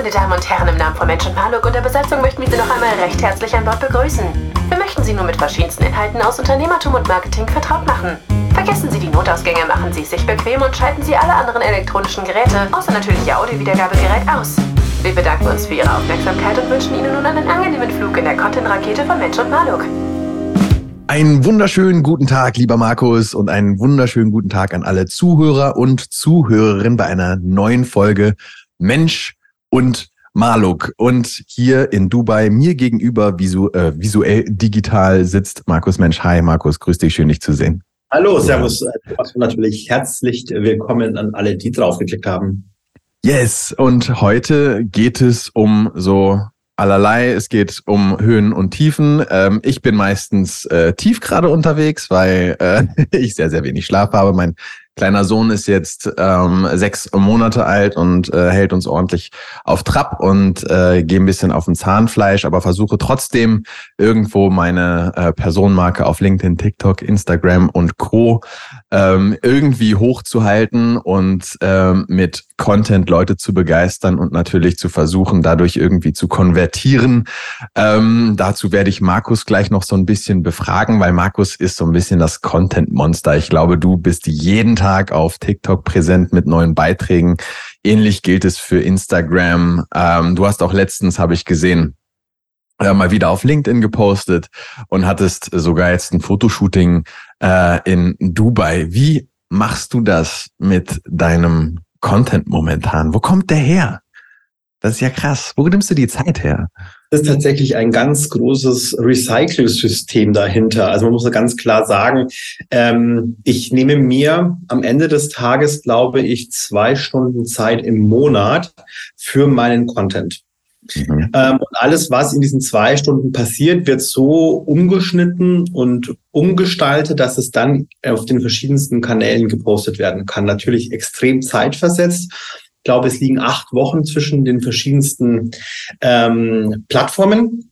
meine Damen und Herren, im Namen von Mensch und Maluk und der Besetzung möchten wir Sie noch einmal recht herzlich an Bord begrüßen. Wir möchten Sie nun mit verschiedensten Inhalten aus Unternehmertum und Marketing vertraut machen. Vergessen Sie die Notausgänge, machen Sie es sich bequem und schalten Sie alle anderen elektronischen Geräte, außer natürlich Ihr Audiowiedergabegerät, aus. Wir bedanken uns für Ihre Aufmerksamkeit und wünschen Ihnen nun einen angenehmen Flug in der Content-Rakete von Mensch und Maluk. Einen wunderschönen guten Tag, lieber Markus, und einen wunderschönen guten Tag an alle Zuhörer und Zuhörerinnen bei einer neuen Folge Mensch und Maluk. Und hier in Dubai mir gegenüber visu äh, visuell digital sitzt Markus Mensch. Hi Markus, grüß dich, schön dich zu sehen. Hallo, Servus. Natürlich herzlich willkommen an alle, die draufgeklickt haben. Yes, und heute geht es um so allerlei. Es geht um Höhen und Tiefen. Ähm, ich bin meistens äh, tief gerade unterwegs, weil äh, ich sehr, sehr wenig Schlaf habe. Mein Kleiner Sohn ist jetzt ähm, sechs Monate alt und äh, hält uns ordentlich auf Trab und äh, gehe ein bisschen auf den Zahnfleisch, aber versuche trotzdem irgendwo meine äh, Personenmarke auf LinkedIn, TikTok, Instagram und Co. Ähm, irgendwie hochzuhalten und ähm, mit Content Leute zu begeistern und natürlich zu versuchen, dadurch irgendwie zu konvertieren. Ähm, dazu werde ich Markus gleich noch so ein bisschen befragen, weil Markus ist so ein bisschen das Content-Monster. Ich glaube, du bist jeden Tag auf TikTok präsent mit neuen Beiträgen. Ähnlich gilt es für Instagram. Ähm, du hast auch letztens, habe ich gesehen, äh, mal wieder auf LinkedIn gepostet und hattest sogar jetzt ein Fotoshooting äh, in Dubai. Wie machst du das mit deinem Content momentan? Wo kommt der her? Das ist ja krass. Wo nimmst du die Zeit her? Ist tatsächlich ein ganz großes Recycle-System dahinter. Also man muss ganz klar sagen, ähm, ich nehme mir am Ende des Tages, glaube ich, zwei Stunden Zeit im Monat für meinen Content. Mhm. Ähm, und alles, was in diesen zwei Stunden passiert, wird so umgeschnitten und umgestaltet, dass es dann auf den verschiedensten Kanälen gepostet werden kann. Natürlich extrem zeitversetzt. Ich glaube, es liegen acht Wochen zwischen den verschiedensten ähm, Plattformen.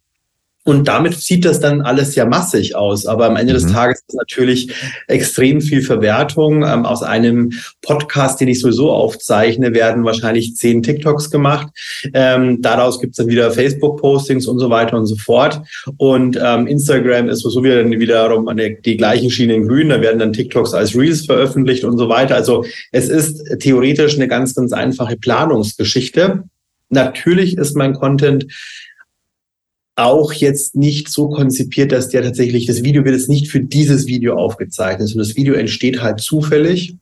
Und damit sieht das dann alles ja massig aus. Aber am Ende mhm. des Tages ist natürlich extrem viel Verwertung. Ähm, aus einem Podcast, den ich sowieso aufzeichne, werden wahrscheinlich zehn TikToks gemacht. Ähm, daraus gibt es dann wieder Facebook-Postings und so weiter und so fort. Und ähm, Instagram ist sowieso wieder wiederum eine, die gleichen Schiene in grün. Da werden dann TikToks als Reels veröffentlicht und so weiter. Also es ist theoretisch eine ganz, ganz einfache Planungsgeschichte. Natürlich ist mein Content auch jetzt nicht so konzipiert, dass der tatsächlich, das Video wird jetzt nicht für dieses Video aufgezeichnet, sondern das Video entsteht halt zufällig.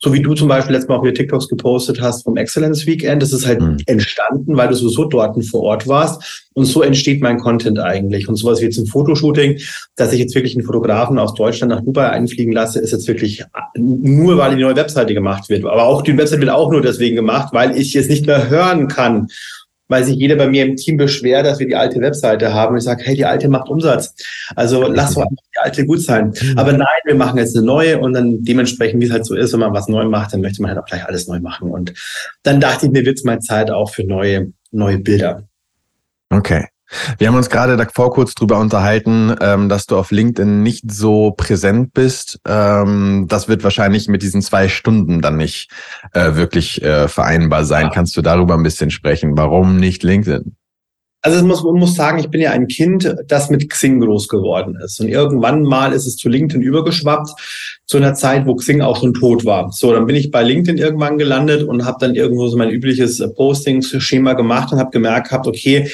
So wie du zum Beispiel letztes Mal auch wieder TikToks gepostet hast vom Excellence Weekend. Das ist halt mhm. entstanden, weil du sowieso dort vor Ort warst. Und so entsteht mein Content eigentlich. Und sowas wie jetzt ein Fotoshooting, dass ich jetzt wirklich einen Fotografen aus Deutschland nach Dubai einfliegen lasse, ist jetzt wirklich nur, weil die neue Webseite gemacht wird. Aber auch die Webseite wird auch nur deswegen gemacht, weil ich es nicht mehr hören kann, weil sich jeder bei mir im Team beschwert, dass wir die alte Webseite haben. Und ich sage, hey, die alte macht Umsatz. Also lass doch einfach die alte gut sein. Mhm. Aber nein, wir machen jetzt eine neue und dann dementsprechend, wie es halt so ist, wenn man was neu macht, dann möchte man halt auch gleich alles neu machen. Und dann dachte ich mir, wird es mal Zeit auch für neue, neue Bilder. Okay. Wir haben uns gerade davor kurz drüber unterhalten, ähm, dass du auf LinkedIn nicht so präsent bist. Ähm, das wird wahrscheinlich mit diesen zwei Stunden dann nicht äh, wirklich äh, vereinbar sein. Ja. Kannst du darüber ein bisschen sprechen? Warum nicht LinkedIn? Also muss, man muss sagen, ich bin ja ein Kind, das mit Xing groß geworden ist. Und irgendwann mal ist es zu LinkedIn übergeschwappt, zu einer Zeit, wo Xing auch schon tot war. So, dann bin ich bei LinkedIn irgendwann gelandet und habe dann irgendwo so mein übliches Postings-Schema gemacht und habe gemerkt, gehabt, okay,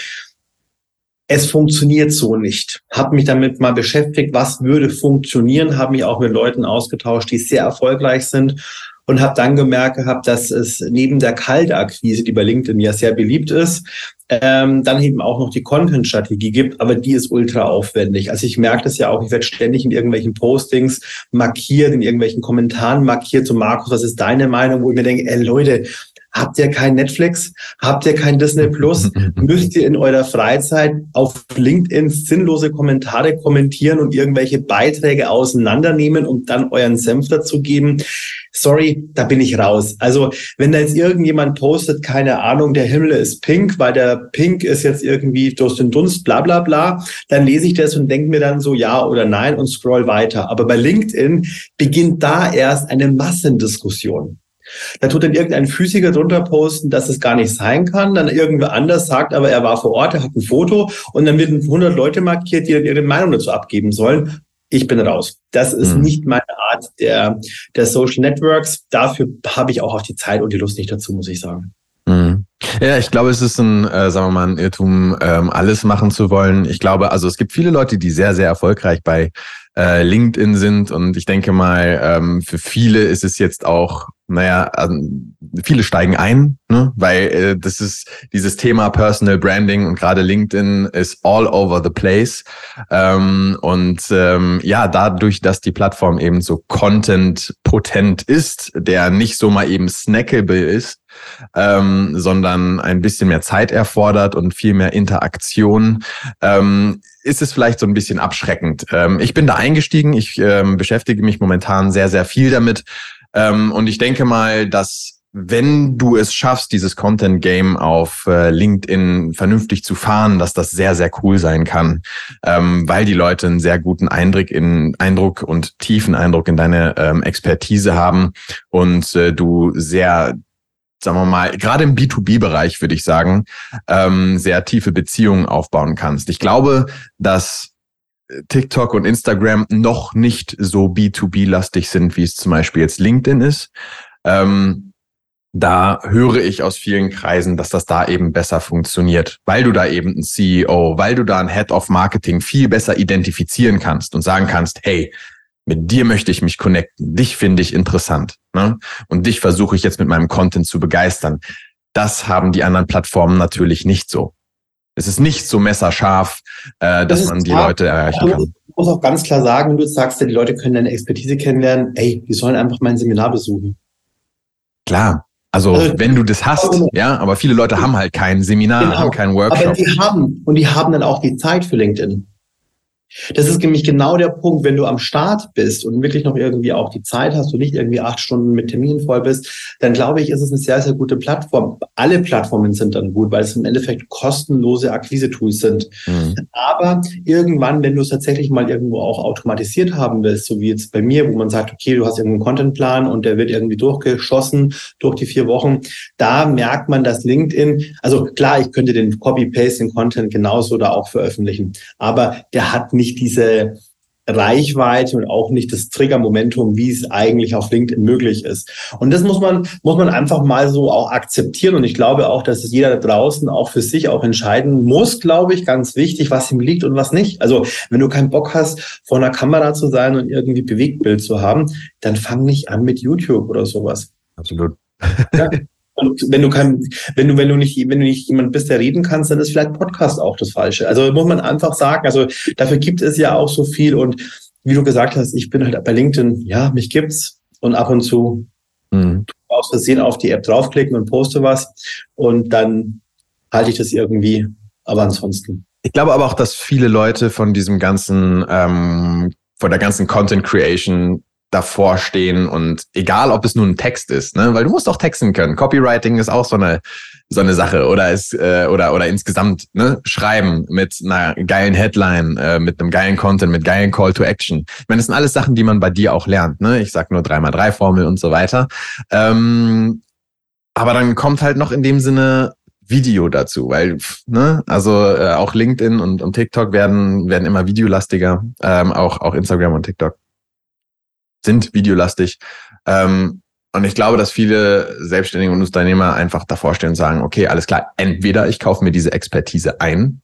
es funktioniert so nicht. Habe mich damit mal beschäftigt, was würde funktionieren, habe mich auch mit Leuten ausgetauscht, die sehr erfolgreich sind und habe dann gemerkt gehabt, dass es neben der Kaltakquise, die bei LinkedIn ja sehr beliebt ist, ähm, dann eben auch noch die Content-Strategie gibt, aber die ist ultra aufwendig. Also ich merke das ja auch, ich werde ständig in irgendwelchen Postings markiert, in irgendwelchen Kommentaren markiert, so Markus, was ist deine Meinung, wo ich mir denke, ey Leute, Habt ihr kein Netflix? Habt ihr kein Disney Plus? Müsst ihr in eurer Freizeit auf LinkedIn sinnlose Kommentare kommentieren und irgendwelche Beiträge auseinandernehmen, um dann euren Senf dazu geben? Sorry, da bin ich raus. Also, wenn da jetzt irgendjemand postet, keine Ahnung, der Himmel ist pink, weil der Pink ist jetzt irgendwie durch den Dunst, bla, bla, bla, dann lese ich das und denke mir dann so ja oder nein und scroll weiter. Aber bei LinkedIn beginnt da erst eine Massendiskussion. Da tut dann irgendein Physiker drunter posten, dass es gar nicht sein kann. Dann irgendwer anders sagt, aber er war vor Ort, er hat ein Foto und dann werden 100 Leute markiert, die dann ihre Meinung dazu abgeben sollen. Ich bin raus. Das ist mhm. nicht meine Art der, der Social Networks. Dafür habe ich auch auf die Zeit und die Lust nicht dazu, muss ich sagen. Mhm. Ja, ich glaube, es ist ein, äh, sagen wir mal, ein Irrtum, ähm, alles machen zu wollen. Ich glaube, also es gibt viele Leute, die sehr, sehr erfolgreich bei äh, LinkedIn sind. Und ich denke mal, ähm, für viele ist es jetzt auch, naja, also viele steigen ein, ne? weil äh, das ist dieses Thema Personal Branding und gerade LinkedIn ist all over the place. Ähm, und ähm, ja, dadurch, dass die Plattform eben so content-potent ist, der nicht so mal eben snackable ist, ähm, sondern ein bisschen mehr Zeit erfordert und viel mehr Interaktion, ähm, ist es vielleicht so ein bisschen abschreckend. Ähm, ich bin da eingestiegen, ich ähm, beschäftige mich momentan sehr, sehr viel damit. Ähm, und ich denke mal, dass wenn du es schaffst, dieses Content Game auf äh, LinkedIn vernünftig zu fahren, dass das sehr, sehr cool sein kann, ähm, weil die Leute einen sehr guten Eindruck in Eindruck und tiefen Eindruck in deine ähm, Expertise haben und äh, du sehr sagen wir mal, gerade im B2B-Bereich würde ich sagen, ähm, sehr tiefe Beziehungen aufbauen kannst. Ich glaube, dass TikTok und Instagram noch nicht so B2B-lastig sind, wie es zum Beispiel jetzt LinkedIn ist. Ähm, da höre ich aus vielen Kreisen, dass das da eben besser funktioniert, weil du da eben ein CEO, weil du da ein Head of Marketing viel besser identifizieren kannst und sagen kannst, hey, mit dir möchte ich mich connecten, dich finde ich interessant ne? und dich versuche ich jetzt mit meinem Content zu begeistern. Das haben die anderen Plattformen natürlich nicht so. Es ist nicht so messerscharf, äh, dass das man die klar. Leute erreichen kann. Ich muss auch ganz klar sagen, wenn du sagst, die Leute können deine Expertise kennenlernen, ey, die sollen einfach mein Seminar besuchen. Klar, also, also, wenn du das hast, ja, aber viele Leute haben halt kein Seminar, genau. haben keinen Workshop. Aber die haben, und die haben dann auch die Zeit für LinkedIn. Das ist nämlich genau der Punkt, wenn du am Start bist und wirklich noch irgendwie auch die Zeit hast und nicht irgendwie acht Stunden mit Terminen voll bist, dann glaube ich, ist es eine sehr, sehr gute Plattform. Alle Plattformen sind dann gut, weil es im Endeffekt kostenlose Akquise-Tools sind. Mhm. Aber irgendwann, wenn du es tatsächlich mal irgendwo auch automatisiert haben willst, so wie jetzt bei mir, wo man sagt, okay, du hast irgendeinen Contentplan und der wird irgendwie durchgeschossen durch die vier Wochen, da merkt man, dass LinkedIn, also klar, ich könnte den Copy-Paste, den Content genauso da auch veröffentlichen, aber der hat nicht nicht diese Reichweite und auch nicht das Triggermomentum, wie es eigentlich auf LinkedIn möglich ist. Und das muss man, muss man einfach mal so auch akzeptieren. Und ich glaube auch, dass es jeder da draußen auch für sich auch entscheiden muss, glaube ich, ganz wichtig, was ihm liegt und was nicht. Also wenn du keinen Bock hast, vor einer Kamera zu sein und irgendwie Bewegtbild zu haben, dann fang nicht an mit YouTube oder sowas. Absolut. Ja. Und wenn du kein, wenn du, wenn du nicht, wenn du nicht jemand bist, der reden kannst, dann ist vielleicht Podcast auch das Falsche. Also muss man einfach sagen, also dafür gibt es ja auch so viel. Und wie du gesagt hast, ich bin halt bei LinkedIn, ja, mich gibt's und ab und zu mhm. aus Versehen auf die App draufklicken und poste was und dann halte ich das irgendwie. Aber ansonsten. Ich glaube aber auch, dass viele Leute von diesem ganzen, ähm, von der ganzen Content Creation davor stehen und egal, ob es nun ein Text ist, ne, weil du musst auch texten können. Copywriting ist auch so eine so eine Sache oder ist äh, oder oder insgesamt ne, schreiben mit einer geilen Headline, äh, mit einem geilen Content, mit geilen Call to Action. Ich meine, das sind alles Sachen, die man bei dir auch lernt. Ne? Ich sag nur 3x3 Formel und so weiter. Ähm, aber dann kommt halt noch in dem Sinne Video dazu, weil ne, also äh, auch LinkedIn und, und TikTok werden werden immer videolastiger, ähm, auch auch Instagram und TikTok sind videolastig. Ähm, und ich glaube, dass viele Selbstständige und Unternehmer einfach davor stehen und sagen, okay, alles klar, entweder ich kaufe mir diese Expertise ein,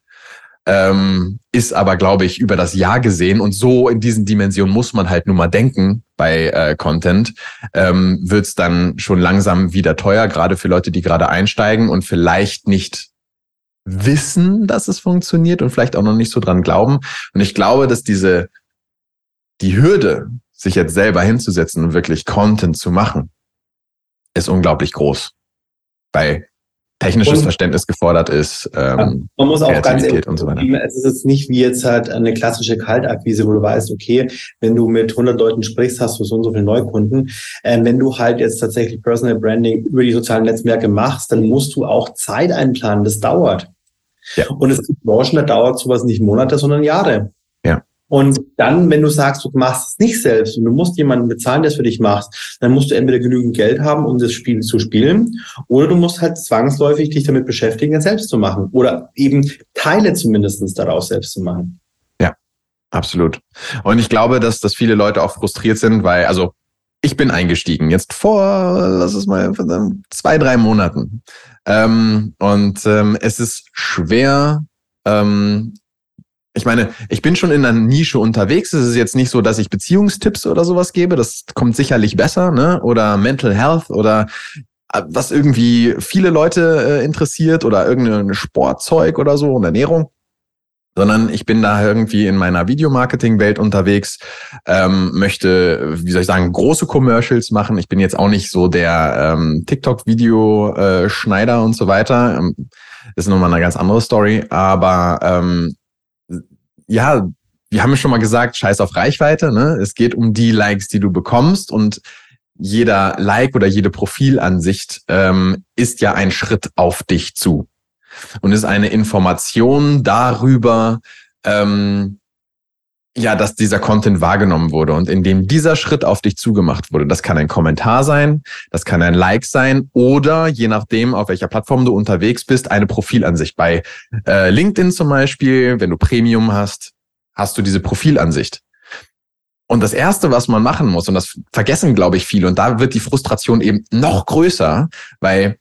ähm, ist aber, glaube ich, über das Jahr gesehen und so in diesen Dimensionen muss man halt nur mal denken bei äh, Content, ähm, wird es dann schon langsam wieder teuer, gerade für Leute, die gerade einsteigen und vielleicht nicht wissen, dass es funktioniert und vielleicht auch noch nicht so dran glauben. Und ich glaube, dass diese die Hürde, sich jetzt selber hinzusetzen und wirklich Content zu machen, ist unglaublich groß. Weil technisches und, Verständnis gefordert ist. Ähm, man muss auch ganz ehrlich, und so weiter. Es ist jetzt nicht wie jetzt halt eine klassische Kaltakquise, wo du weißt, okay, wenn du mit 100 Leuten sprichst, hast du so und so viele Neukunden. Ähm, wenn du halt jetzt tatsächlich Personal Branding über die sozialen Netzwerke machst, dann musst du auch Zeit einplanen. Das dauert. Ja. Und es gibt Branchen, da dauert sowas nicht Monate, sondern Jahre. Und dann, wenn du sagst, du machst es nicht selbst und du musst jemanden bezahlen, der es für dich macht, dann musst du entweder genügend Geld haben, um das Spiel zu spielen, oder du musst halt zwangsläufig dich damit beschäftigen, es selbst zu machen. Oder eben Teile zumindestens daraus selbst zu machen. Ja, absolut. Und ich glaube, dass, dass viele Leute auch frustriert sind, weil, also ich bin eingestiegen, jetzt vor, lass es mal, zwei, drei Monaten. Ähm, und ähm, es ist schwer, ähm, ich meine, ich bin schon in einer Nische unterwegs. Es ist jetzt nicht so, dass ich Beziehungstipps oder sowas gebe. Das kommt sicherlich besser, ne? Oder Mental Health oder äh, was irgendwie viele Leute äh, interessiert oder irgendein Sportzeug oder so und Ernährung. Sondern ich bin da irgendwie in meiner Videomarketing-Welt unterwegs, ähm, möchte, wie soll ich sagen, große Commercials machen. Ich bin jetzt auch nicht so der ähm, TikTok-Video-Schneider äh, und so weiter. Ähm, das ist nochmal eine ganz andere Story. Aber ähm, ja, wir haben schon mal gesagt, scheiß auf Reichweite. Ne? Es geht um die Likes, die du bekommst und jeder Like oder jede Profilansicht ähm, ist ja ein Schritt auf dich zu und ist eine Information darüber, ähm, ja, dass dieser Content wahrgenommen wurde und indem dieser Schritt auf dich zugemacht wurde. Das kann ein Kommentar sein, das kann ein Like sein oder je nachdem, auf welcher Plattform du unterwegs bist, eine Profilansicht. Bei äh, LinkedIn zum Beispiel, wenn du Premium hast, hast du diese Profilansicht. Und das Erste, was man machen muss, und das vergessen, glaube ich, viele, und da wird die Frustration eben noch größer, weil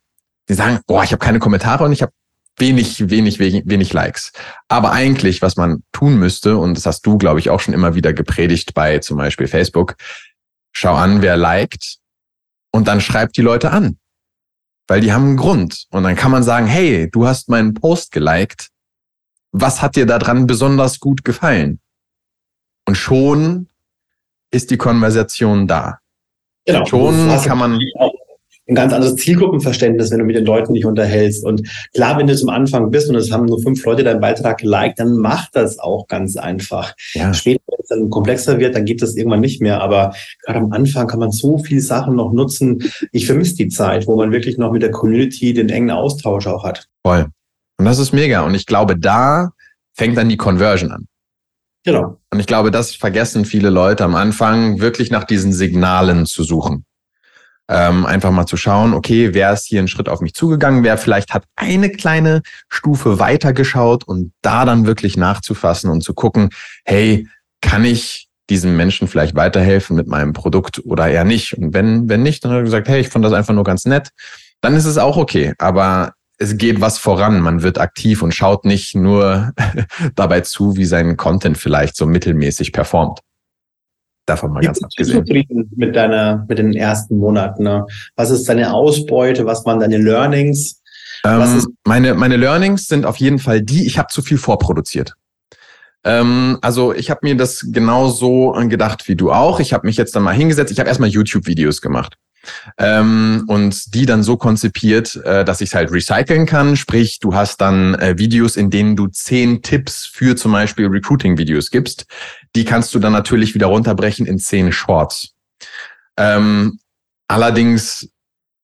die sagen, boah, ich habe keine Kommentare und ich habe wenig, wenig, wenig, wenig Likes. Aber eigentlich, was man tun müsste, und das hast du, glaube ich, auch schon immer wieder gepredigt bei zum Beispiel Facebook, schau an, wer liked und dann schreibt die Leute an. Weil die haben einen Grund. Und dann kann man sagen, hey, du hast meinen Post geliked. Was hat dir daran besonders gut gefallen? Und schon ist die Konversation da. Genau. Schon kann man ein ganz anderes Zielgruppenverständnis, wenn du mit den Leuten dich unterhältst. Und klar, wenn du zum Anfang bist und es haben nur fünf Leute deinen Beitrag geliked, dann macht das auch ganz einfach. Ja. Später, wenn es dann komplexer wird, dann geht das irgendwann nicht mehr. Aber gerade am Anfang kann man so viele Sachen noch nutzen. Ich vermisse die Zeit, wo man wirklich noch mit der Community den engen Austausch auch hat. Voll. Und das ist mega. Und ich glaube, da fängt dann die Conversion an. Genau. Und ich glaube, das vergessen viele Leute am Anfang, wirklich nach diesen Signalen zu suchen ähm, einfach mal zu schauen, okay, wer ist hier einen Schritt auf mich zugegangen, wer vielleicht hat eine kleine Stufe weiter geschaut und da dann wirklich nachzufassen und zu gucken, hey, kann ich diesem Menschen vielleicht weiterhelfen mit meinem Produkt oder eher nicht? Und wenn, wenn nicht, dann hat er gesagt, hey, ich fand das einfach nur ganz nett, dann ist es auch okay. Aber es geht was voran. Man wird aktiv und schaut nicht nur dabei zu, wie sein Content vielleicht so mittelmäßig performt. Davon mal ganz abgesehen. zufrieden mit deiner, mit den ersten Monaten? Ne? Was ist deine Ausbeute? Was waren deine Learnings? Ähm, meine, meine Learnings sind auf jeden Fall die, ich habe zu viel vorproduziert. Ähm, also ich habe mir das genau so gedacht wie du auch. Ich habe mich jetzt dann mal hingesetzt. Ich habe erstmal YouTube-Videos gemacht ähm, und die dann so konzipiert, äh, dass ich es halt recyceln kann. Sprich, du hast dann äh, Videos, in denen du zehn Tipps für zum Beispiel Recruiting-Videos gibst. Die kannst du dann natürlich wieder runterbrechen in zehn Shorts. Ähm, allerdings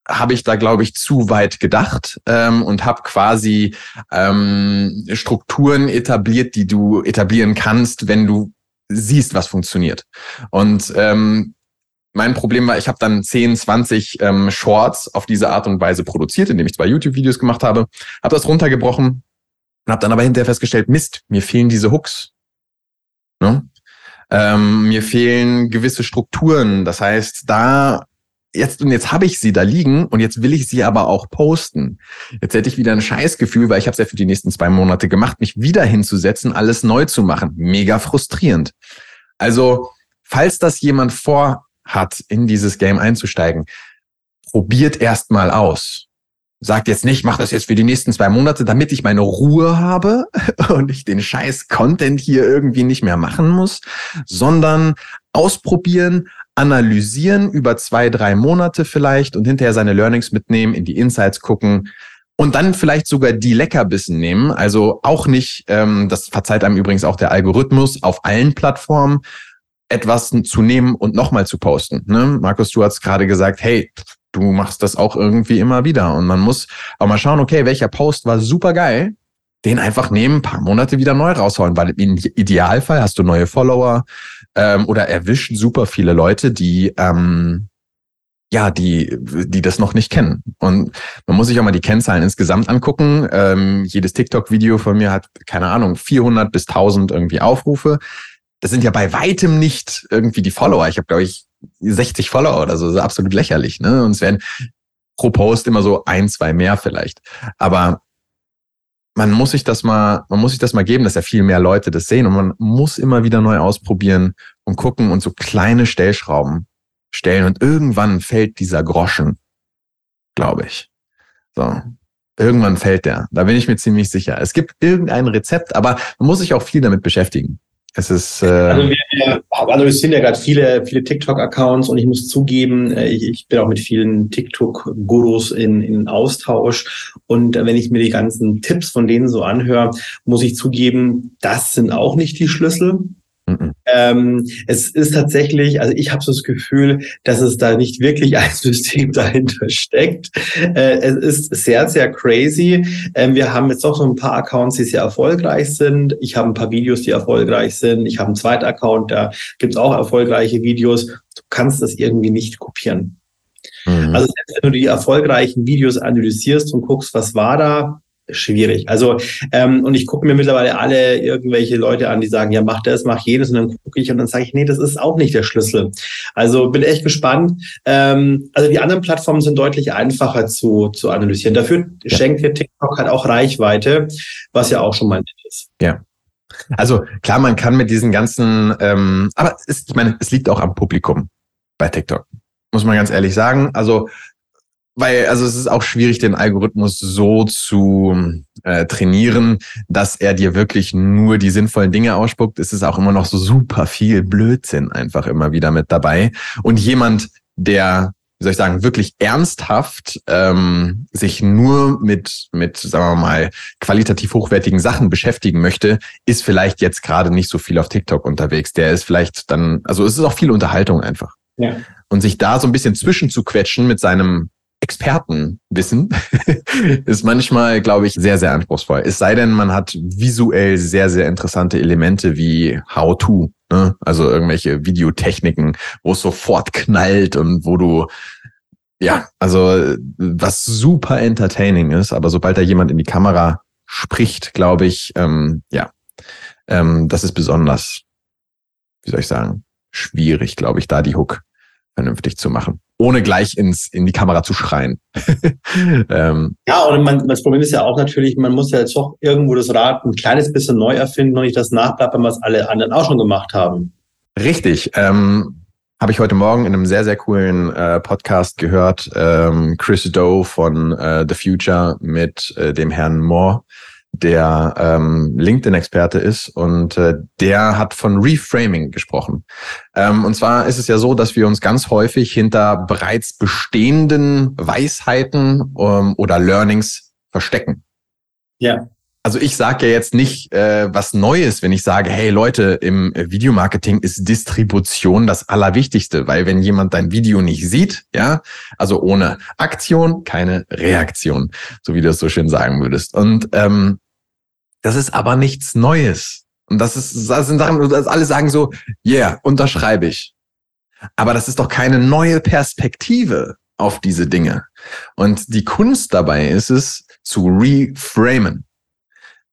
habe ich da, glaube ich, zu weit gedacht ähm, und habe quasi ähm, Strukturen etabliert, die du etablieren kannst, wenn du siehst, was funktioniert. Und ähm, mein Problem war, ich habe dann 10, 20 ähm, Shorts auf diese Art und Weise produziert, indem ich zwei YouTube-Videos gemacht habe, habe das runtergebrochen und habe dann aber hinterher festgestellt, Mist, mir fehlen diese Hooks. Ne? Ähm, mir fehlen gewisse Strukturen. Das heißt, da jetzt und jetzt habe ich sie da liegen und jetzt will ich sie aber auch posten. Jetzt hätte ich wieder ein Scheißgefühl, weil ich habe es ja für die nächsten zwei Monate gemacht, mich wieder hinzusetzen, alles neu zu machen. Mega frustrierend. Also, falls das jemand vor hat, in dieses Game einzusteigen, probiert erst mal aus. Sagt jetzt nicht, mach das jetzt für die nächsten zwei Monate, damit ich meine Ruhe habe und ich den scheiß Content hier irgendwie nicht mehr machen muss, sondern ausprobieren, analysieren über zwei, drei Monate vielleicht und hinterher seine Learnings mitnehmen, in die Insights gucken und dann vielleicht sogar die Leckerbissen nehmen. Also auch nicht, ähm, das verzeiht einem übrigens auch der Algorithmus auf allen Plattformen, etwas zu nehmen und nochmal zu posten. Ne? Markus, du hast gerade gesagt, hey, du machst das auch irgendwie immer wieder. Und man muss auch mal schauen, okay, welcher Post war super geil den einfach nehmen, ein paar Monate wieder neu raushauen, weil im Idealfall hast du neue Follower ähm, oder erwischt super viele Leute, die ähm, ja, die, die das noch nicht kennen. Und man muss sich auch mal die Kennzahlen insgesamt angucken. Ähm, jedes TikTok-Video von mir hat, keine Ahnung, 400 bis 1000 irgendwie Aufrufe. Das sind ja bei weitem nicht irgendwie die Follower. Ich habe, glaube ich, 60 Follower oder so. Das ist absolut lächerlich. Ne? Und es werden pro Post immer so ein, zwei mehr vielleicht. Aber man muss sich das mal, man muss sich das mal geben, dass ja viel mehr Leute das sehen und man muss immer wieder neu ausprobieren und gucken und so kleine Stellschrauben stellen und irgendwann fällt dieser Groschen, glaube ich. So. Irgendwann fällt der. Da bin ich mir ziemlich sicher. Es gibt irgendein Rezept, aber man muss sich auch viel damit beschäftigen. Es ist. Äh also wir, also wir sind ja gerade viele, viele TikTok-Accounts und ich muss zugeben, äh, ich, ich bin auch mit vielen TikTok-Gurus in, in Austausch. Und wenn ich mir die ganzen Tipps von denen so anhöre, muss ich zugeben, das sind auch nicht die Schlüssel. Mhm. Ähm, es ist tatsächlich, also ich habe so das Gefühl, dass es da nicht wirklich ein System dahinter steckt. Äh, es ist sehr, sehr crazy. Ähm, wir haben jetzt auch so ein paar Accounts, die sehr erfolgreich sind. Ich habe ein paar Videos, die erfolgreich sind. Ich habe einen zweiten Account, da gibt es auch erfolgreiche Videos. Du kannst das irgendwie nicht kopieren. Mhm. Also wenn du die erfolgreichen Videos analysierst und guckst, was war da, schwierig. Also, ähm, und ich gucke mir mittlerweile alle irgendwelche Leute an, die sagen, ja, mach das, mach jedes, und dann gucke ich und dann sage ich, nee, das ist auch nicht der Schlüssel. Also bin echt gespannt. Ähm, also die anderen Plattformen sind deutlich einfacher zu, zu analysieren. Dafür schenkt dir TikTok halt auch Reichweite, was ja auch schon mal nett ist. Ja. Also klar, man kann mit diesen ganzen, ähm, aber es, ich meine, es liegt auch am Publikum bei TikTok. Muss man ganz ehrlich sagen. Also weil, also es ist auch schwierig, den Algorithmus so zu äh, trainieren, dass er dir wirklich nur die sinnvollen Dinge ausspuckt. Es ist auch immer noch so super viel Blödsinn einfach immer wieder mit dabei. Und jemand, der, wie soll ich sagen, wirklich ernsthaft ähm, sich nur mit, mit, sagen wir mal, qualitativ hochwertigen Sachen beschäftigen möchte, ist vielleicht jetzt gerade nicht so viel auf TikTok unterwegs. Der ist vielleicht dann, also es ist auch viel Unterhaltung einfach. Ja. Und sich da so ein bisschen zwischenzuquetschen mit seinem Expertenwissen ist manchmal, glaube ich, sehr, sehr anspruchsvoll. Es sei denn, man hat visuell sehr, sehr interessante Elemente wie How-to, ne? also irgendwelche Videotechniken, wo es sofort knallt und wo du, ja, also was super entertaining ist, aber sobald da jemand in die Kamera spricht, glaube ich, ähm, ja, ähm, das ist besonders, wie soll ich sagen, schwierig, glaube ich, da die Hook vernünftig zu machen ohne gleich ins, in die Kamera zu schreien. ähm. Ja, und man, das Problem ist ja auch natürlich, man muss ja jetzt doch irgendwo das Rad ein kleines bisschen neu erfinden und nicht das nachplappern, was alle anderen auch schon gemacht haben. Richtig. Ähm, Habe ich heute Morgen in einem sehr, sehr coolen äh, Podcast gehört. Ähm, Chris Doe von äh, The Future mit äh, dem Herrn Moore der ähm, LinkedIn-Experte ist und äh, der hat von Reframing gesprochen. Ähm, und zwar ist es ja so, dass wir uns ganz häufig hinter bereits bestehenden Weisheiten ähm, oder Learnings verstecken. Ja. Also ich sage ja jetzt nicht äh, was Neues, wenn ich sage, hey Leute, im Videomarketing ist Distribution das Allerwichtigste, weil wenn jemand dein Video nicht sieht, ja, also ohne Aktion keine Reaktion, so wie du es so schön sagen würdest. Und ähm, das ist aber nichts Neues. Und das ist, das sind Sachen, dass alle sagen so, yeah, unterschreibe ich. Aber das ist doch keine neue Perspektive auf diese Dinge. Und die Kunst dabei ist es, zu reframen.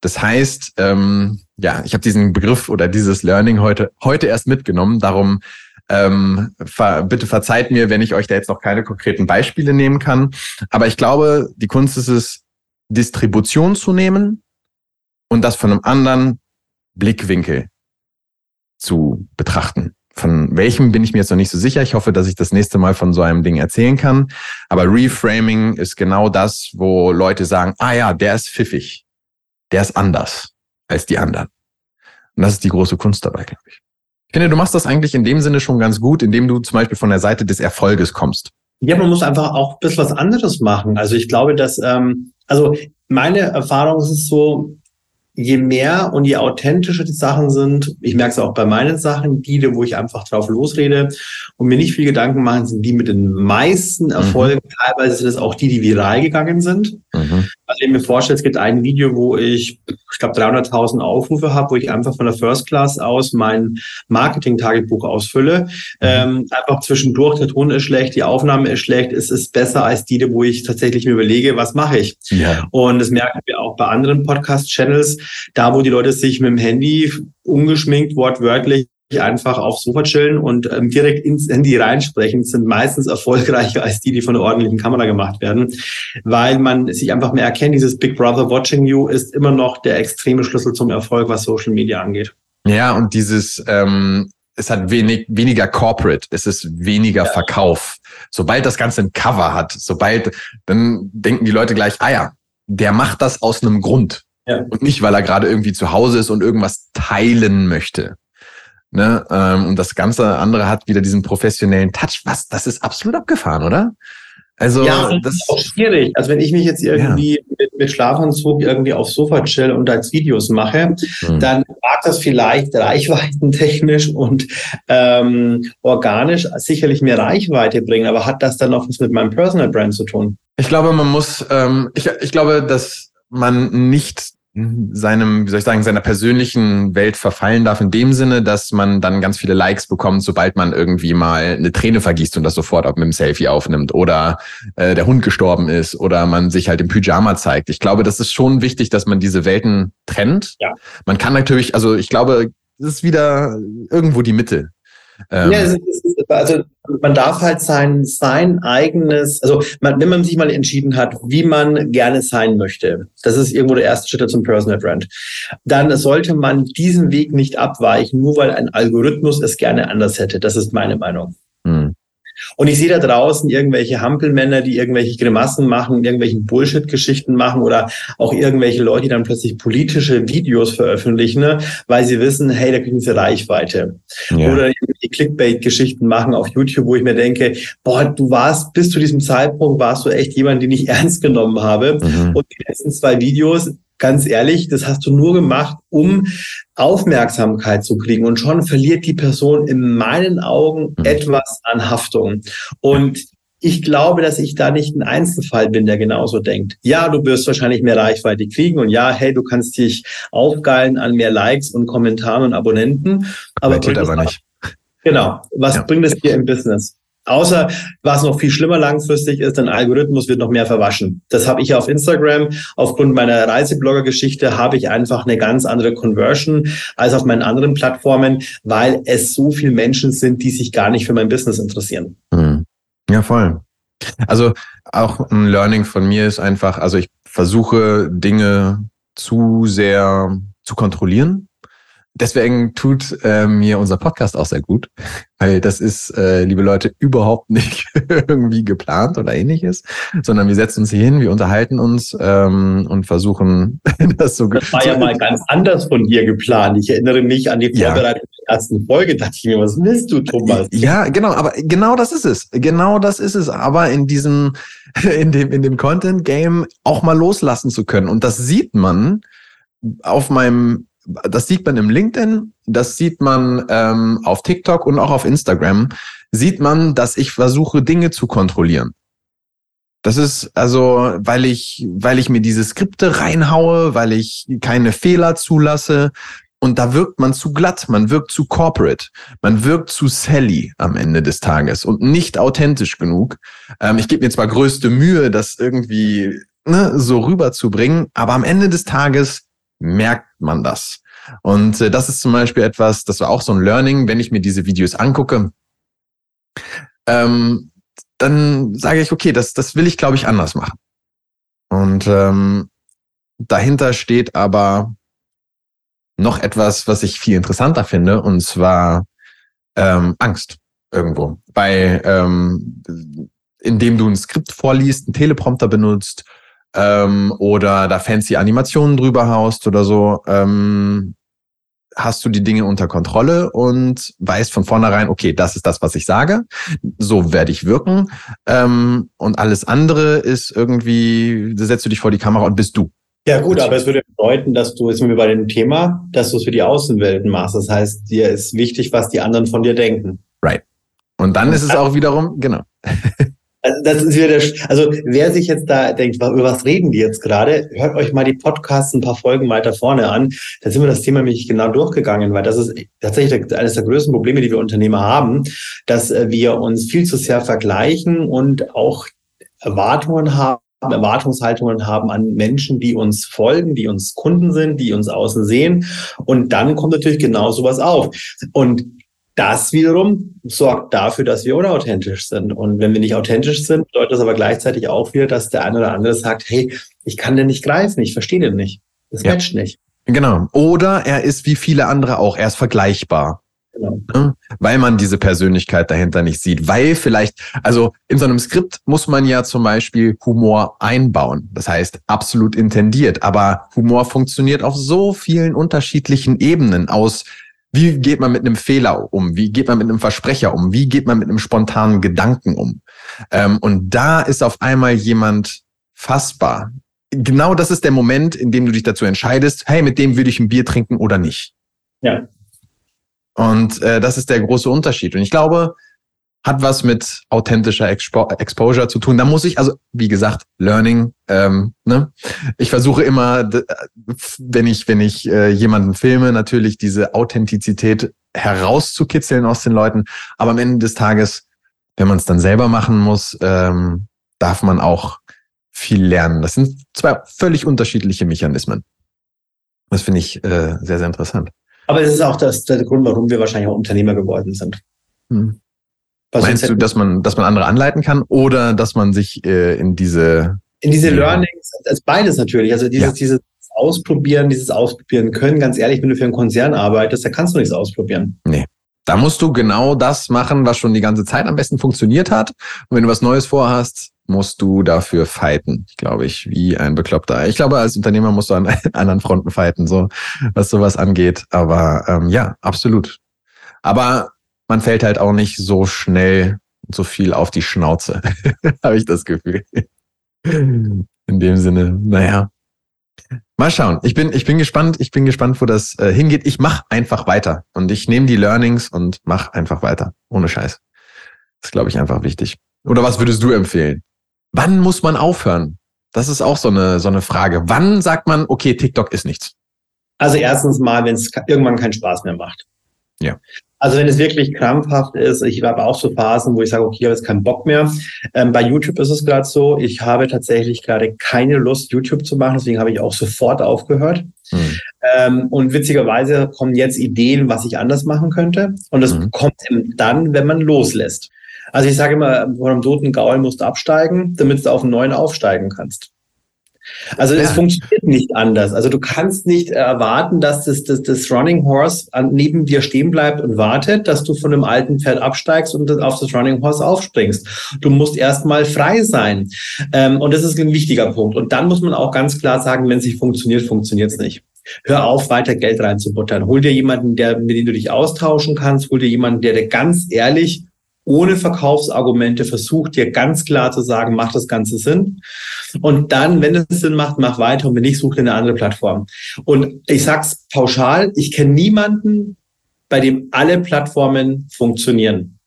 Das heißt, ähm, ja, ich habe diesen Begriff oder dieses Learning heute, heute erst mitgenommen. Darum ähm, ver bitte verzeiht mir, wenn ich euch da jetzt noch keine konkreten Beispiele nehmen kann. Aber ich glaube, die Kunst ist es, Distribution zu nehmen, und das von einem anderen Blickwinkel zu betrachten. Von welchem bin ich mir jetzt noch nicht so sicher. Ich hoffe, dass ich das nächste Mal von so einem Ding erzählen kann. Aber Reframing ist genau das, wo Leute sagen, ah ja, der ist pfiffig. Der ist anders als die anderen. Und das ist die große Kunst dabei, glaube ich. Ich finde, du machst das eigentlich in dem Sinne schon ganz gut, indem du zum Beispiel von der Seite des Erfolges kommst. Ja, man muss einfach auch ein bisschen was anderes machen. Also ich glaube, dass, ähm, also meine Erfahrung ist es so, je mehr und je authentischer die Sachen sind, ich merke es auch bei meinen Sachen, die, wo ich einfach drauf losrede und mir nicht viel Gedanken machen, sind die mit den meisten mhm. Erfolgen. Mhm. Teilweise sind es auch die, die viral gegangen sind. Mhm. Also ich mir vorstelle, es gibt ein Video, wo ich, ich glaube, 300.000 Aufrufe habe, wo ich einfach von der First Class aus mein Marketing-Tagebuch ausfülle. Mhm. Ähm, einfach zwischendurch, der Ton ist schlecht, die Aufnahme ist schlecht, es ist besser als die, wo ich tatsächlich mir überlege, was mache ich. Ja. Und das merken wir auch bei anderen Podcast-Channels, da wo die Leute sich mit dem Handy ungeschminkt, wortwörtlich einfach aufs Sofa chillen und ähm, direkt ins Handy reinsprechen, sind meistens erfolgreicher als die, die von einer ordentlichen Kamera gemacht werden, weil man sich einfach mehr erkennt, dieses Big Brother Watching You ist immer noch der extreme Schlüssel zum Erfolg, was Social Media angeht. Ja, und dieses, ähm, es hat wenig, weniger Corporate, es ist weniger ja. Verkauf. Sobald das Ganze ein Cover hat, sobald, dann denken die Leute gleich, ah ja, der macht das aus einem Grund. Ja. Und nicht, weil er gerade irgendwie zu Hause ist und irgendwas teilen möchte. Ne? Ähm, und das ganze andere hat wieder diesen professionellen Touch. Was? Das ist absolut abgefahren, oder? Also ja, das ist auch schwierig. Also wenn ich mich jetzt irgendwie ja. mit, mit Schlafanzug irgendwie aufs Sofa chill und als Videos mache, hm. dann mag das vielleicht reichweitentechnisch und ähm, organisch sicherlich mehr Reichweite bringen, aber hat das dann noch was mit meinem Personal Brand zu tun? Ich glaube, man muss, ähm, ich, ich glaube, dass man nicht seinem, wie soll ich sagen, seiner persönlichen Welt verfallen darf, in dem Sinne, dass man dann ganz viele Likes bekommt, sobald man irgendwie mal eine Träne vergießt und das sofort auch mit dem Selfie aufnimmt oder äh, der Hund gestorben ist oder man sich halt im Pyjama zeigt. Ich glaube, das ist schon wichtig, dass man diese Welten trennt. Ja. Man kann natürlich, also ich glaube, das ist wieder irgendwo die Mitte. Ähm, ja, ist, also man darf halt sein, sein eigenes, also man, wenn man sich mal entschieden hat, wie man gerne sein möchte, das ist irgendwo der erste Schritt zum Personal Brand, dann sollte man diesen Weg nicht abweichen, nur weil ein Algorithmus es gerne anders hätte. Das ist meine Meinung. Hm. Und ich sehe da draußen irgendwelche Hampelmänner, die irgendwelche Grimassen machen, irgendwelchen Bullshit-Geschichten machen oder auch irgendwelche Leute, die dann plötzlich politische Videos veröffentlichen, ne, weil sie wissen, hey, da kriegen sie Reichweite. Ja. Oder die Clickbait-Geschichten machen auf YouTube, wo ich mir denke, boah, du warst bis zu diesem Zeitpunkt warst du echt jemand, den ich ernst genommen habe. Mhm. Und die letzten zwei Videos, ganz ehrlich, das hast du nur gemacht, um Aufmerksamkeit zu kriegen. Und schon verliert die Person in meinen Augen mhm. etwas an Haftung. Und ich glaube, dass ich da nicht ein Einzelfall bin, der genauso denkt. Ja, du wirst wahrscheinlich mehr Reichweite kriegen und ja, hey, du kannst dich aufgeilen an mehr Likes und Kommentaren und Abonnenten. Aber, aber nicht. Genau. Was ja. bringt es dir im Business? Außer was noch viel schlimmer langfristig ist, ein Algorithmus wird noch mehr verwaschen. Das habe ich auf Instagram. Aufgrund meiner Reiseblogger-Geschichte habe ich einfach eine ganz andere Conversion als auf meinen anderen Plattformen, weil es so viele Menschen sind, die sich gar nicht für mein Business interessieren. Hm. Ja, voll. Also auch ein Learning von mir ist einfach, also ich versuche Dinge zu sehr zu kontrollieren Deswegen tut äh, mir unser Podcast auch sehr gut, weil das ist, äh, liebe Leute, überhaupt nicht irgendwie geplant oder ähnliches, sondern wir setzen uns hier hin, wir unterhalten uns ähm, und versuchen das so. Das war ja mal ganz anders von dir geplant. Ich erinnere mich an die Vorbereitung ja. der ersten Folge. Dachte ich mir, was willst du, Thomas? Ja, genau. Aber genau das ist es. Genau das ist es. Aber in diesem, in dem, in dem Content Game auch mal loslassen zu können. Und das sieht man auf meinem das sieht man im LinkedIn, das sieht man ähm, auf TikTok und auch auf Instagram, sieht man, dass ich versuche, Dinge zu kontrollieren. Das ist also, weil ich, weil ich mir diese Skripte reinhaue, weil ich keine Fehler zulasse. Und da wirkt man zu glatt, man wirkt zu corporate, man wirkt zu Sally am Ende des Tages und nicht authentisch genug. Ähm, ich gebe mir zwar größte Mühe, das irgendwie ne, so rüberzubringen, aber am Ende des Tages merkt man das. Und äh, das ist zum Beispiel etwas, das war auch so ein Learning, wenn ich mir diese Videos angucke. Ähm, dann sage ich, okay, das, das will ich, glaube ich, anders machen. Und ähm, dahinter steht aber noch etwas, was ich viel interessanter finde, und zwar ähm, Angst irgendwo. Bei, ähm, indem du ein Skript vorliest, einen Teleprompter benutzt, ähm, oder da fancy Animationen drüber haust oder so, ähm, hast du die Dinge unter Kontrolle und weißt von vornherein, okay, das ist das, was ich sage, so werde ich wirken ähm, und alles andere ist irgendwie, da setzt du dich vor die Kamera und bist du. Ja gut, aber es würde bedeuten, dass du, jetzt sind wir bei dem Thema, dass du es für die Außenwelten machst. Das heißt, dir ist wichtig, was die anderen von dir denken. Right. Und dann ist es auch wiederum, genau. Also das ist wieder der, also wer sich jetzt da denkt, über was reden die jetzt gerade, hört euch mal die Podcasts ein paar Folgen weiter vorne an. Da sind wir das Thema nämlich genau durchgegangen, weil das ist tatsächlich eines der größten Probleme, die wir Unternehmer haben, dass äh, wir uns viel zu sehr vergleichen und auch Erwartungen haben Erwartungshaltungen haben an Menschen, die uns folgen, die uns Kunden sind, die uns außen sehen. Und dann kommt natürlich genau sowas auf. Und das wiederum sorgt dafür, dass wir unauthentisch sind. Und wenn wir nicht authentisch sind, bedeutet das aber gleichzeitig auch wieder, dass der eine oder andere sagt, hey, ich kann den nicht greifen, ich verstehe den nicht. Das ja. matcht nicht. Genau. Oder er ist wie viele andere auch, er ist vergleichbar. Genau. Weil man diese Persönlichkeit dahinter nicht sieht. Weil vielleicht, also in so einem Skript muss man ja zum Beispiel Humor einbauen. Das heißt, absolut intendiert. Aber Humor funktioniert auf so vielen unterschiedlichen Ebenen aus wie geht man mit einem Fehler um? Wie geht man mit einem Versprecher um? Wie geht man mit einem spontanen Gedanken um? Ähm, und da ist auf einmal jemand fassbar. Genau das ist der Moment, in dem du dich dazu entscheidest, hey, mit dem würde ich ein Bier trinken oder nicht. Ja. Und äh, das ist der große Unterschied. Und ich glaube, hat was mit authentischer Expo Exposure zu tun. Da muss ich, also wie gesagt, Learning. Ähm, ne? Ich versuche immer, wenn ich wenn ich äh, jemanden filme, natürlich diese Authentizität herauszukitzeln aus den Leuten. Aber am Ende des Tages, wenn man es dann selber machen muss, ähm, darf man auch viel lernen. Das sind zwei völlig unterschiedliche Mechanismen. Das finde ich äh, sehr sehr interessant. Aber es ist auch das, der Grund, warum wir wahrscheinlich auch Unternehmer geworden sind. Hm. Was Meinst du, dass man, dass man andere anleiten kann oder dass man sich äh, in diese in diese Learnings, als beides natürlich. Also dieses, ja. dieses Ausprobieren, dieses Ausprobieren können, ganz ehrlich, wenn du für einen Konzern arbeitest, da kannst du nichts ausprobieren. Nee. Da musst du genau das machen, was schon die ganze Zeit am besten funktioniert hat. Und wenn du was Neues vorhast, musst du dafür fighten, glaube ich, wie ein Bekloppter. Ich glaube, als Unternehmer musst du an anderen Fronten fighten, so was sowas angeht. Aber ähm, ja, absolut. Aber man fällt halt auch nicht so schnell so viel auf die Schnauze, habe ich das Gefühl. In dem Sinne, naja. Mal schauen. Ich bin, ich bin gespannt. Ich bin gespannt, wo das äh, hingeht. Ich mache einfach weiter und ich nehme die Learnings und mach einfach weiter. Ohne Scheiß. Das ist, glaube ich, einfach wichtig. Oder was würdest du empfehlen? Wann muss man aufhören? Das ist auch so eine, so eine Frage. Wann sagt man, okay, TikTok ist nichts? Also erstens mal, wenn es irgendwann keinen Spaß mehr macht. Ja. Also wenn es wirklich krampfhaft ist, ich habe auch so Phasen, wo ich sage, okay, ich habe jetzt keinen Bock mehr. Ähm, bei YouTube ist es gerade so, ich habe tatsächlich gerade keine Lust, YouTube zu machen, deswegen habe ich auch sofort aufgehört. Mhm. Ähm, und witzigerweise kommen jetzt Ideen, was ich anders machen könnte. Und das mhm. kommt dann, wenn man loslässt. Also ich sage immer, vor einem toten Gaul musst du absteigen, damit du auf einen neuen aufsteigen kannst. Also es funktioniert nicht anders. Also du kannst nicht erwarten, dass das, das, das Running Horse neben dir stehen bleibt und wartet, dass du von einem alten Pferd absteigst und auf das Running Horse aufspringst. Du musst erstmal frei sein. Ähm, und das ist ein wichtiger Punkt. Und dann muss man auch ganz klar sagen, wenn es nicht funktioniert, funktioniert es nicht. Hör auf, weiter Geld reinzubuttern. Hol dir jemanden, der, mit dem du dich austauschen kannst. Hol dir jemanden, der dir ganz ehrlich ohne Verkaufsargumente versucht, dir ganz klar zu sagen, macht das Ganze Sinn. Und dann, wenn es Sinn macht, mach weiter und wenn nicht, suche eine andere Plattform. Und ich sag's pauschal, ich kenne niemanden, bei dem alle Plattformen funktionieren.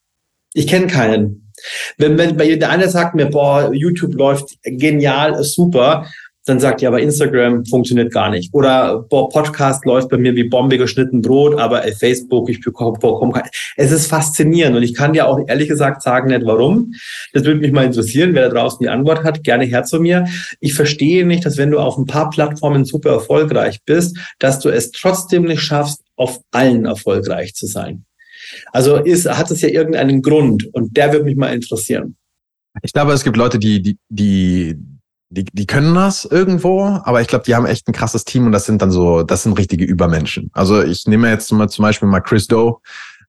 Ich kenne keinen. Wenn, wenn der eine sagt mir, boah, YouTube läuft genial, super, dann sagt ihr aber Instagram funktioniert gar nicht. Oder boah, Podcast läuft bei mir wie Bombe geschnitten Brot, aber ey, Facebook, ich bekomme, bekomme kein. Es ist faszinierend und ich kann dir auch ehrlich gesagt sagen nicht warum. Das würde mich mal interessieren, wer da draußen die Antwort hat, gerne her zu mir. Ich verstehe nicht, dass wenn du auf ein paar Plattformen super erfolgreich bist, dass du es trotzdem nicht schaffst, auf allen erfolgreich zu sein. Also ist, hat es ja irgendeinen Grund und der würde mich mal interessieren. Ich glaube, es gibt Leute, die, die, die, die, die können das irgendwo, aber ich glaube, die haben echt ein krasses Team und das sind dann so, das sind richtige Übermenschen. Also ich nehme jetzt mal zum Beispiel mal Chris Doe.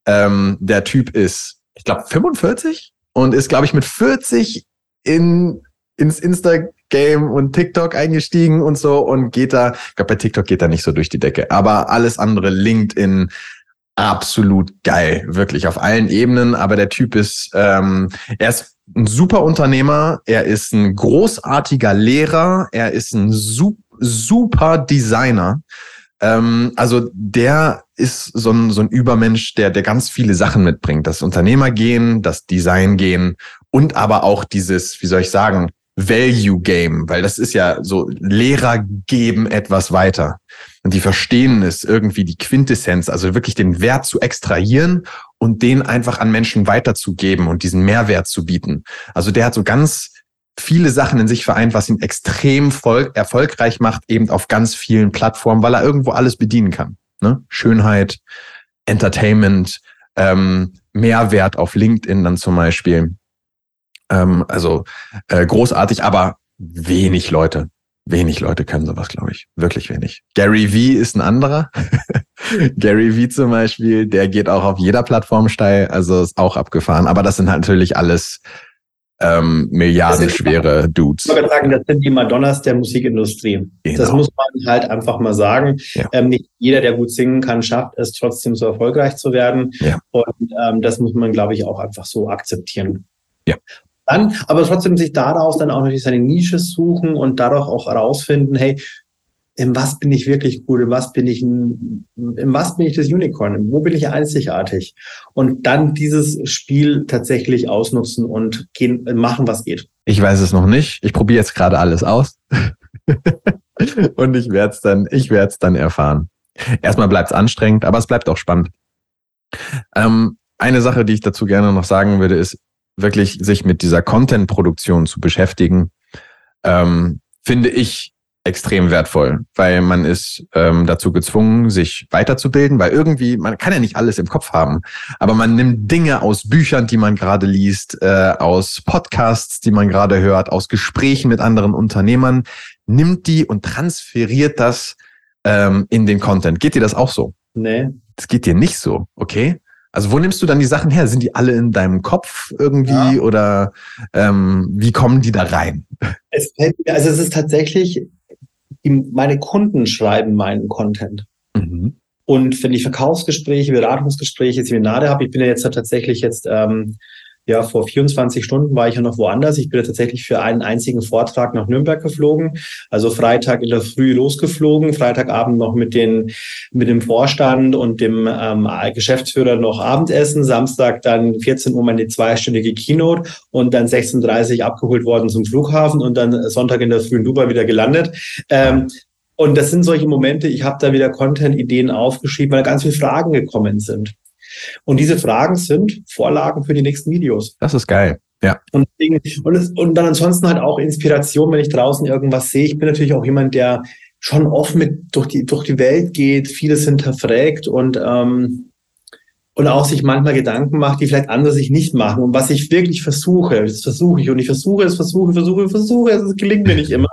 Ähm, der Typ ist, ich glaube, 45 und ist, glaube ich, mit 40 in, ins Insta-Game und TikTok eingestiegen und so und geht da, ich glaube, bei TikTok geht er nicht so durch die Decke, aber alles andere, LinkedIn, absolut geil, wirklich auf allen Ebenen. Aber der Typ ist, ähm, er ist ein super Unternehmer, er ist ein großartiger Lehrer, er ist ein super Designer. Ähm, also der ist so ein, so ein Übermensch, der, der ganz viele Sachen mitbringt. Das Unternehmergehen, das Design-Gehen und aber auch dieses, wie soll ich sagen, Value Game, weil das ist ja so, Lehrer geben etwas weiter. Und die verstehen es irgendwie die Quintessenz, also wirklich den Wert zu extrahieren und den einfach an Menschen weiterzugeben und diesen Mehrwert zu bieten. Also der hat so ganz viele Sachen in sich vereint, was ihn extrem voll, erfolgreich macht, eben auf ganz vielen Plattformen, weil er irgendwo alles bedienen kann. Ne? Schönheit, Entertainment, ähm, Mehrwert auf LinkedIn dann zum Beispiel. Ähm, also äh, großartig, aber wenig Leute. Wenig Leute können sowas, glaube ich. Wirklich wenig. Gary V ist ein anderer. Gary V zum Beispiel, der geht auch auf jeder Plattform steil, also ist auch abgefahren. Aber das sind halt natürlich alles ähm, milliardenschwere Dudes. Ich würde sagen, das sind die Madonnas der Musikindustrie. Genau. Das muss man halt einfach mal sagen. Ja. Ähm, nicht jeder, der gut singen kann, schafft es trotzdem so erfolgreich zu werden. Ja. Und ähm, das muss man, glaube ich, auch einfach so akzeptieren. Ja. Dann, aber trotzdem sich daraus dann auch natürlich seine Nische suchen und dadurch auch herausfinden, hey, in was bin ich wirklich gut, in was bin ich in was bin ich das Unicorn, wo bin ich einzigartig und dann dieses Spiel tatsächlich ausnutzen und gehen, machen, was geht. Ich weiß es noch nicht. Ich probiere jetzt gerade alles aus und ich werde es dann, ich werde es dann erfahren. Erstmal bleibt es anstrengend, aber es bleibt auch spannend. Ähm, eine Sache, die ich dazu gerne noch sagen würde, ist wirklich sich mit dieser Content-Produktion zu beschäftigen. Ähm, finde ich extrem wertvoll, weil man ist ähm, dazu gezwungen, sich weiterzubilden, weil irgendwie, man kann ja nicht alles im Kopf haben, aber man nimmt Dinge aus Büchern, die man gerade liest, äh, aus Podcasts, die man gerade hört, aus Gesprächen mit anderen Unternehmern, nimmt die und transferiert das ähm, in den Content. Geht dir das auch so? Nee. Das geht dir nicht so, okay? Also wo nimmst du dann die Sachen her? Sind die alle in deinem Kopf irgendwie ja. oder ähm, wie kommen die da rein? Es fällt, also es ist tatsächlich meine Kunden schreiben meinen Content. Mhm. Und wenn ich Verkaufsgespräche, Beratungsgespräche, Seminare habe, ich bin ja jetzt tatsächlich jetzt ähm, ja, vor 24 Stunden war ich ja noch woanders. Ich bin ja tatsächlich für einen einzigen Vortrag nach Nürnberg geflogen. Also Freitag in der Früh losgeflogen, Freitagabend noch mit den, mit dem Vorstand und dem ähm, Geschäftsführer noch Abendessen, Samstag dann 14 Uhr meine zweistündige Keynote und dann 16.30 Uhr abgeholt worden zum Flughafen und dann Sonntag in der Früh in Dubai wieder gelandet. Ähm, und das sind solche Momente, ich habe da wieder Content-Ideen aufgeschrieben, weil ganz viele Fragen gekommen sind. Und diese Fragen sind Vorlagen für die nächsten Videos. Das ist geil. Ja. Und, und, und dann ansonsten halt auch Inspiration, wenn ich draußen irgendwas sehe. Ich bin natürlich auch jemand, der schon offen mit durch die, durch die Welt geht, vieles hinterfragt und, ähm, und auch sich manchmal Gedanken macht, die vielleicht andere sich nicht machen. Und was ich wirklich versuche, das versuche ich und ich versuche es, versuche, versuche, versuche es, es gelingt mir nicht immer.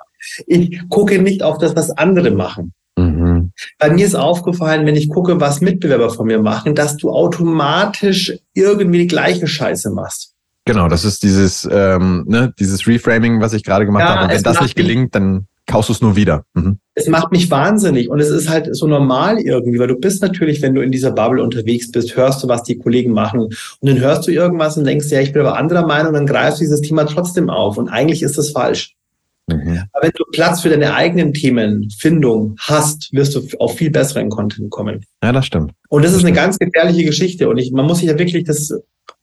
Ich gucke nicht auf das, was andere machen. Bei mir ist aufgefallen, wenn ich gucke, was Mitbewerber von mir machen, dass du automatisch irgendwie die gleiche Scheiße machst. Genau, das ist dieses, ähm, ne, dieses Reframing, was ich gerade gemacht ja, habe. Und wenn das nicht gelingt, dann kaufst du es nur wieder. Mhm. Es macht mich wahnsinnig und es ist halt so normal irgendwie, weil du bist natürlich, wenn du in dieser Bubble unterwegs bist, hörst du, was die Kollegen machen und dann hörst du irgendwas und denkst, ja, ich bin aber anderer Meinung, dann greifst du dieses Thema trotzdem auf und eigentlich ist das falsch. Mhm. Aber wenn du Platz für deine eigenen Themenfindung hast, wirst du auf viel besseren Content kommen. Ja, das stimmt. Und das, das ist stimmt. eine ganz gefährliche Geschichte. Und ich, man muss sich ja wirklich das,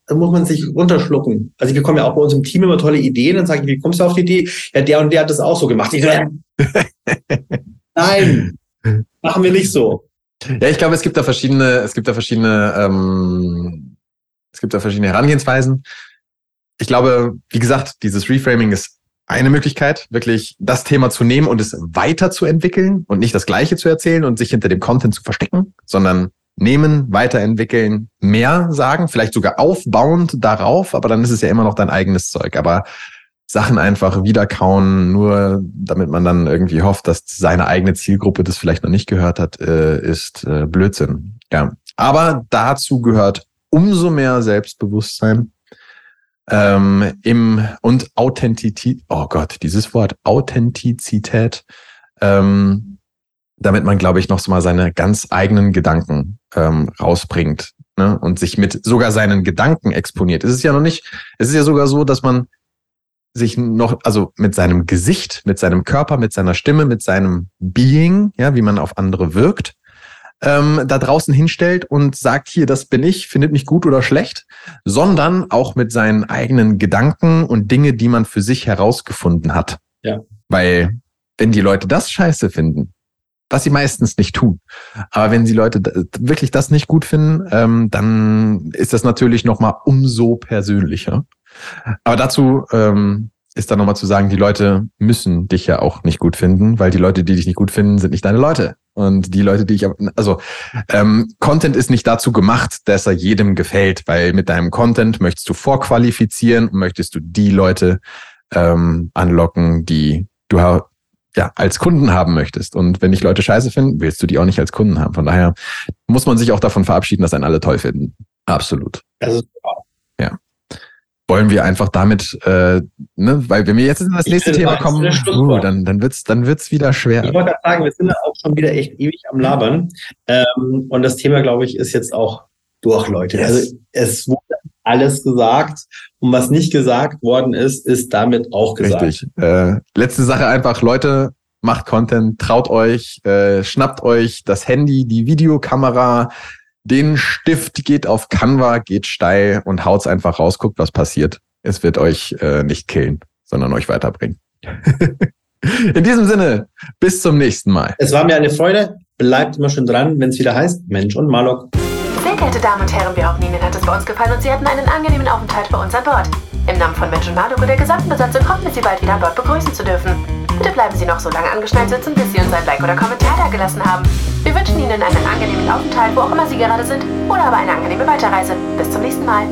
da muss man sich runterschlucken. Also wir kommen ja auch bei uns im Team immer tolle Ideen. Dann sage ich, wie kommst du auf die Idee? Ja, der und der hat das auch so gemacht. Ich, Nein, machen wir nicht so. Ja, ich glaube, es gibt da verschiedene, es gibt da verschiedene, ähm, es gibt da verschiedene Herangehensweisen. Ich glaube, wie gesagt, dieses Reframing ist eine Möglichkeit, wirklich das Thema zu nehmen und es weiterzuentwickeln und nicht das Gleiche zu erzählen und sich hinter dem Content zu verstecken, sondern nehmen, weiterentwickeln, mehr sagen, vielleicht sogar aufbauend darauf, aber dann ist es ja immer noch dein eigenes Zeug. Aber Sachen einfach wiederkauen, nur damit man dann irgendwie hofft, dass seine eigene Zielgruppe das vielleicht noch nicht gehört hat, äh, ist äh, Blödsinn. Ja. Aber dazu gehört umso mehr Selbstbewusstsein, ähm, im und Authentizität, oh Gott, dieses Wort, Authentizität, ähm, damit man, glaube ich, noch so mal seine ganz eigenen Gedanken ähm, rausbringt ne? und sich mit sogar seinen Gedanken exponiert. Es ist ja noch nicht, es ist ja sogar so, dass man sich noch, also mit seinem Gesicht, mit seinem Körper, mit seiner Stimme, mit seinem Being, ja, wie man auf andere wirkt, ähm, da draußen hinstellt und sagt, hier, das bin ich, findet mich gut oder schlecht, sondern auch mit seinen eigenen Gedanken und Dinge, die man für sich herausgefunden hat. Ja. Weil, wenn die Leute das scheiße finden, was sie meistens nicht tun. Aber wenn sie Leute wirklich das nicht gut finden, ähm, dann ist das natürlich nochmal umso persönlicher. Aber dazu ähm, ist dann nochmal zu sagen, die Leute müssen dich ja auch nicht gut finden, weil die Leute, die dich nicht gut finden, sind nicht deine Leute. Und die Leute, die ich, also ähm, Content ist nicht dazu gemacht, dass er jedem gefällt, weil mit deinem Content möchtest du vorqualifizieren und möchtest du die Leute ähm, anlocken, die du ja als Kunden haben möchtest. Und wenn dich Leute scheiße finden, willst du die auch nicht als Kunden haben. Von daher muss man sich auch davon verabschieden, dass einen alle toll finden. Absolut. Also wollen wir einfach damit, äh, ne, weil wenn wir jetzt in das nächste ich Thema kommen, uh, dann, dann wird's, dann wird's wieder schwer. Ich wollte gerade sagen, wir sind ja auch schon wieder echt ewig am Labern. Ähm, und das Thema, glaube ich, ist jetzt auch durch, Leute. Yes. Also es wurde alles gesagt. Und was nicht gesagt worden ist, ist damit auch gesagt. Richtig. Äh, letzte Sache einfach, Leute, macht Content, traut euch, äh, schnappt euch das Handy, die Videokamera, den Stift, geht auf Canva, geht steil und haut's einfach raus, guckt, was passiert. Es wird euch äh, nicht killen, sondern euch weiterbringen. In diesem Sinne, bis zum nächsten Mal. Es war mir eine Freude. Bleibt immer schön dran, wenn es wieder heißt Mensch und Malok. Sehr geehrte Damen und Herren, wir hoffen, Ihnen hat es bei uns gefallen und Sie hatten einen angenehmen Aufenthalt bei uns an Bord. Im Namen von Mensch und Malok und der gesamten Besatzung hoffen wir, Sie bald wieder an Bord begrüßen zu dürfen. Bitte bleiben Sie noch so lange angeschnallt sitzen, bis Sie uns ein Like oder Kommentar da gelassen haben. Wir wünschen Ihnen einen angenehmen Aufenthalt, wo auch immer Sie gerade sind, oder aber eine angenehme Weiterreise. Bis zum nächsten Mal.